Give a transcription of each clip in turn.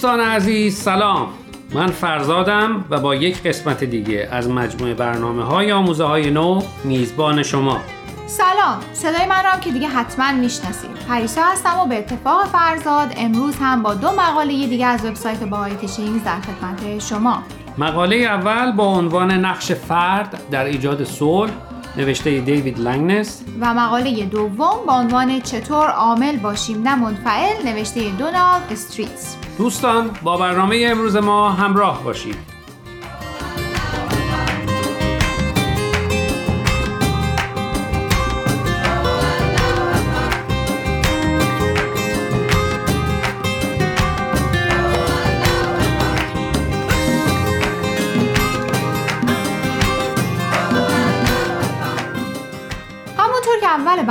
دوستان عزیز سلام. من فرزادم و با یک قسمت دیگه از مجموعه برنامه های آموزه های نو میزبان شما. سلام. صدای من رو هم که دیگه حتما می‌شناسید. پریسا هستم و به اتفاق فرزاد امروز هم با دو مقاله دیگه از وبسایت باهای تیچینگز در خدمت شما. مقاله اول با عنوان نقش فرد در ایجاد صلح نوشته دیوید لنگنس. و مقاله دوم با عنوان چطور عامل باشیم نه منفعل نوشته دونالد استریتس. دوستان با برنامه امروز ما همراه باشید.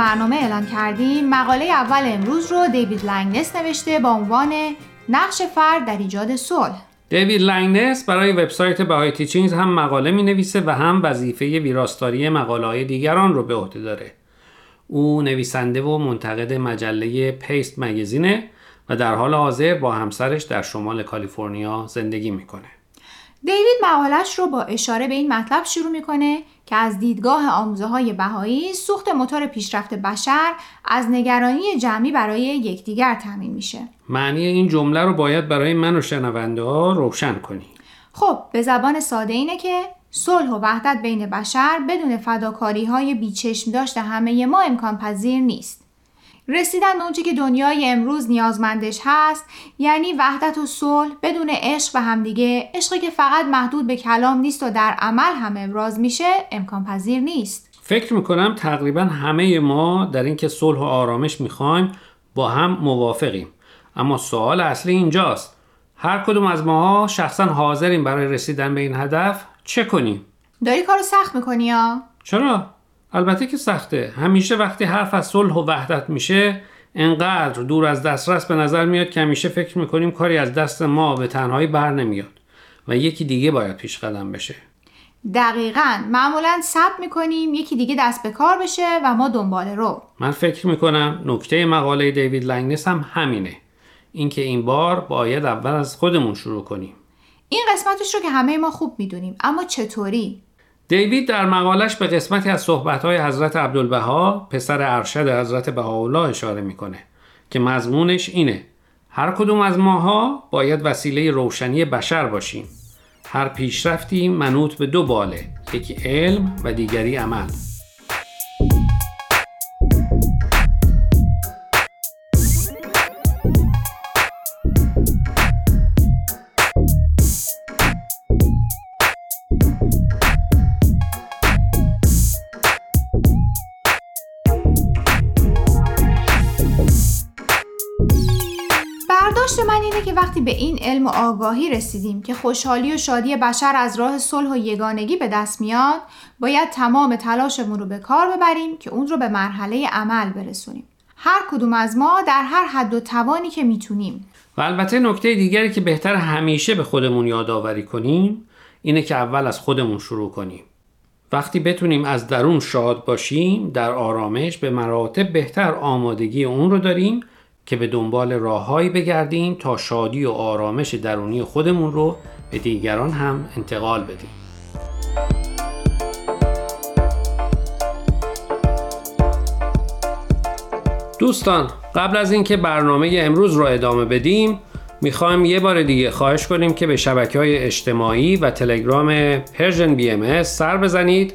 برنامه اعلان کردیم. مقاله اول امروز رو دیوید لنگنس نوشته با عنوان نقش فرد در ایجاد صلح. دیوید لنگنس برای وبسایت Bahai Teachings هم مقاله می نویسه و هم وظیفه ویراستاری مقاله های دیگران رو به عهده داره. او نویسنده و منتقد مجله Paste Magazine ه و در حال حاضر با همسرش در شمال کالیفرنیا زندگی می‌کنه. دیوید مقالش رو با اشاره به این مطلب شروع می‌کنه که از دیدگاه آموزه های بهایی سوخت موتور پیشرفت بشر از نگرانی جمعی برای یکدیگر تامین میشه. معنی این جمله رو باید برای من و شنونده ها روشن کنی. خب به زبان ساده اینه که صلح و وحدت بین بشر بدون فداکاری های بیچشم داشت همه ما امکان پذیر نیست. رسیدن به اونچه که دنیای امروز نیازمندش هست یعنی وحدت و صلح بدون عشق به همدیگه. عشقی که فقط محدود به کلام نیست و در عمل هم ابراز میشه امکان پذیر نیست. فکر می‌کنم تقریبا همه ما در اینکه صلح و آرامش می‌خوایم با هم موافقیم. اما سوال اصلی اینجاست. هر کدوم از ماها شخصا حاضریم برای رسیدن به این هدف چه کنیم؟ داری کارو سخت می‌کنی یا؟ چرا؟ البته که سخته. همیشه وقتی حرف از صلح و وحدت میشه انقدر دور از دسترس به نظر میاد که همیشه فکر می‌کنیم کاری از دست ما به تنهایی بر نمیاد و یکی دیگه باید پیش قدم بشه. دقیقا. معمولا سب می‌کنیم یکی دیگه دست به کار بشه و ما دنبال رو. من فکر می‌کنم نکته مقاله دیوید لنگنس هم همینه. اینکه این بار باید اول از خودمون شروع کنیم. این قسمتش رو که همه ما خوب می‌دونیم اما چطوری؟ دیوید در مقالش به قسمتی از صحبت‌های حضرت عبدالبها پسر ارشد حضرت بهاءالله اشاره می‌کنه که مضمونش اینه هر کدوم از ماها باید وسیله روشنی بشر باشیم. هر پیشرفتی منوط به دو باله یکی علم و دیگری عمل. که وقتی به این علم و آگاهی رسیدیم که خوشحالی و شادی بشر از راه صلح و یگانگی به دست میاد باید تمام تلاشمون رو به کار ببریم که اون رو به مرحله عمل برسونیم. هر کدوم از ما در هر حد و توانی که می‌تونیم. و البته نکته دیگری که بهتر همیشه به خودمون یادآوری کنیم اینه که اول از خودمون شروع کنیم. وقتی بتونیم از درون شاد باشیم در آرامش به مراتب بهتر آمادگی اون رو داریم که به دنبال راههایی بگردیم تا شادی و آرامش درونی خودمون رو به دیگران هم انتقال بدیم. دوستان قبل از اینکه برنامه امروز رو ادامه بدیم می‌خوایم یه بار دیگه خواهش کنیم که به شبکه های اجتماعی و تلگرام Persian BMS سر بزنید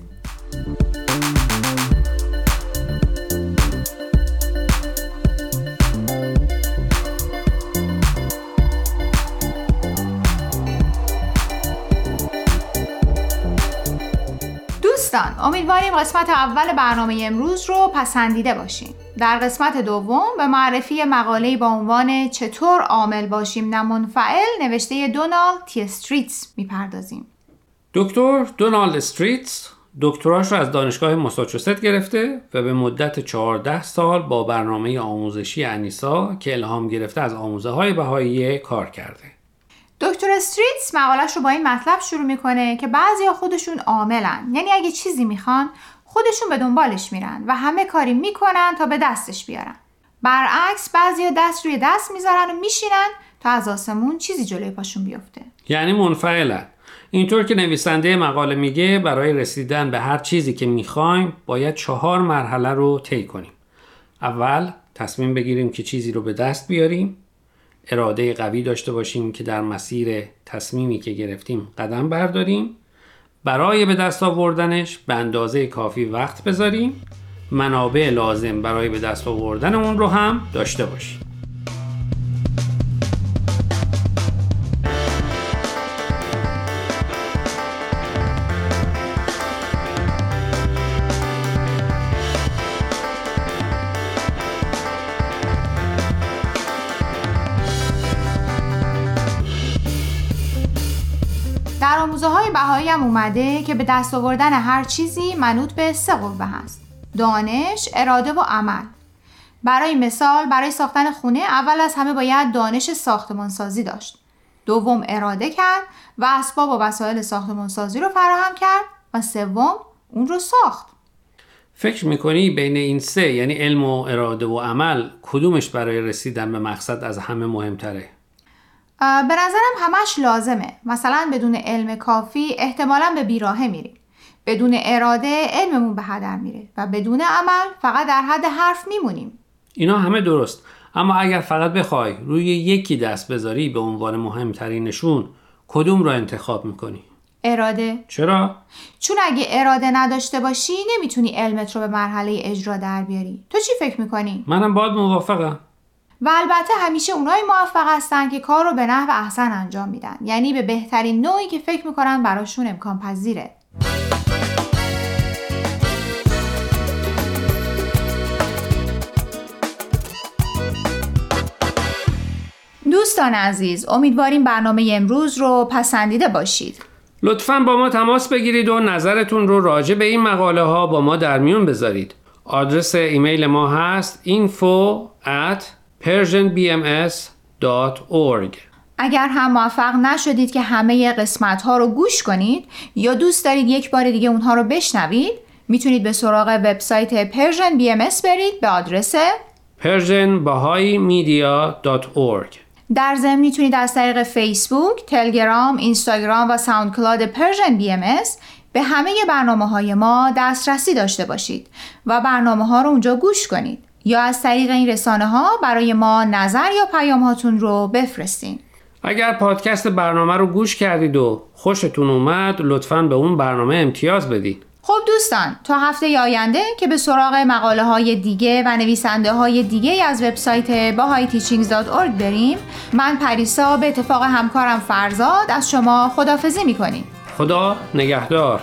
دوستان امیدواریم قسمت اول برنامه امروز رو پسندیده باشین در قسمت دوم به معرفی مقاله با عنوان چطور عامل باشیم نه منفعل نوشته دونالد تی استریتس می‌پردازیم دکتر دونالد استریتس دکتراش رو از دانشگاه ماساچوست گرفته و به مدت 14 سال با برنامه آموزشی انیسا که الهام گرفته از آموزه های بهایی کار کرده. دکتر استریتس مقالش رو با این مطلب شروع می‌کنه که بعضی خودشون عاملن. یعنی اگه چیزی می‌خوان خودشون به دنبالش میرن و همه کاری می‌کنن تا به دستش بیارن. برعکس بعضی دست روی دست می‌ذارن و میشینن تا از آسمون چیزی جلوی پاشون بیفته. یعنی منفعلن اینطور که نویسنده مقاله میگه برای رسیدن به هر چیزی که می‌خوایم باید چهار مرحله رو طی کنیم. اول تصمیم بگیریم که چیزی رو به دست بیاریم. اراده قوی داشته باشیم که در مسیر تصمیمی که گرفتیم قدم برداریم. برای به دست آوردنش به اندازه کافی وقت بذاریم. منابع لازم برای به دست آوردن اون رو هم داشته باشیم. آموزه های بهایی هم اومده که به دست آوردن هر چیزی منوط به سه قوه هست. دانش، اراده و عمل. برای مثال برای ساختن خونه اول از همه باید دانش ساختمانسازی داشت. دوم اراده کرد و اسباب و وسایل ساختمانسازی رو فراهم کرد و سوم اون رو ساخت. فکر می‌کنی بین این سه یعنی علم و اراده و عمل کدومش برای رسیدن به مقصد از همه مهمتره؟ به نظرم همش لازمه. مثلا بدون علم کافی احتمالا به بیراهه میریم. بدون اراده علممون به هدر میره و بدون عمل فقط در حد حرف میمونیم. اینا همه درست. اما اگر فقط بخوای روی یکی دست بذاری به عنوان مهمترینشون کدوم رو انتخاب می‌کنی؟ اراده. چرا؟ چون اگه اراده نداشته باشی نمی‌تونی علمت رو به مرحله اجرا در بیاری. تو چی فکر می‌کنی؟ منم باید موافقم. و البته همیشه اونای موفق هستن که کار رو به نحو احسن انجام میدن. یعنی به بهترین نوعی که فکر می‌کنن براشون امکان پذیره. دوستان عزیز امیدواریم برنامه امروز رو پسندیده باشید. لطفا با ما تماس بگیرید و نظرتون رو راجع به این مقاله ها با ما در میون بذارید. آدرس ایمیل ما هست info persianbms.org اگر هم موفق نشدید که همه قسمت ها رو گوش کنید یا دوست دارید یک بار دیگه اونها رو بشنوید می‌تونید به سراغ وبسایت Persian BMS برید به آدرس persianbahaimedia.org در ضمن می‌تونید از طریق فیسبوک، تلگرام، اینستاگرام و SoundCloud Persian BMS به همه برنامه های ما دسترسی داشته باشید و برنامه ها رو اونجا گوش کنید. یا از طریق این رسانه ها برای ما نظر یا پیام هاتون رو بفرستین. اگر پادکست برنامه رو گوش کردید و خوشتون اومد لطفا به اون برنامه امتیاز بدید خب دوستان تا هفته آینده که به سراغ مقاله های دیگه و نویسنده های دیگه از وبسایت bahayteachings.org بریم من پریسا به اتفاق همکارم فرزاد از شما خدافزی می‌کنیم. خدا نگهدار.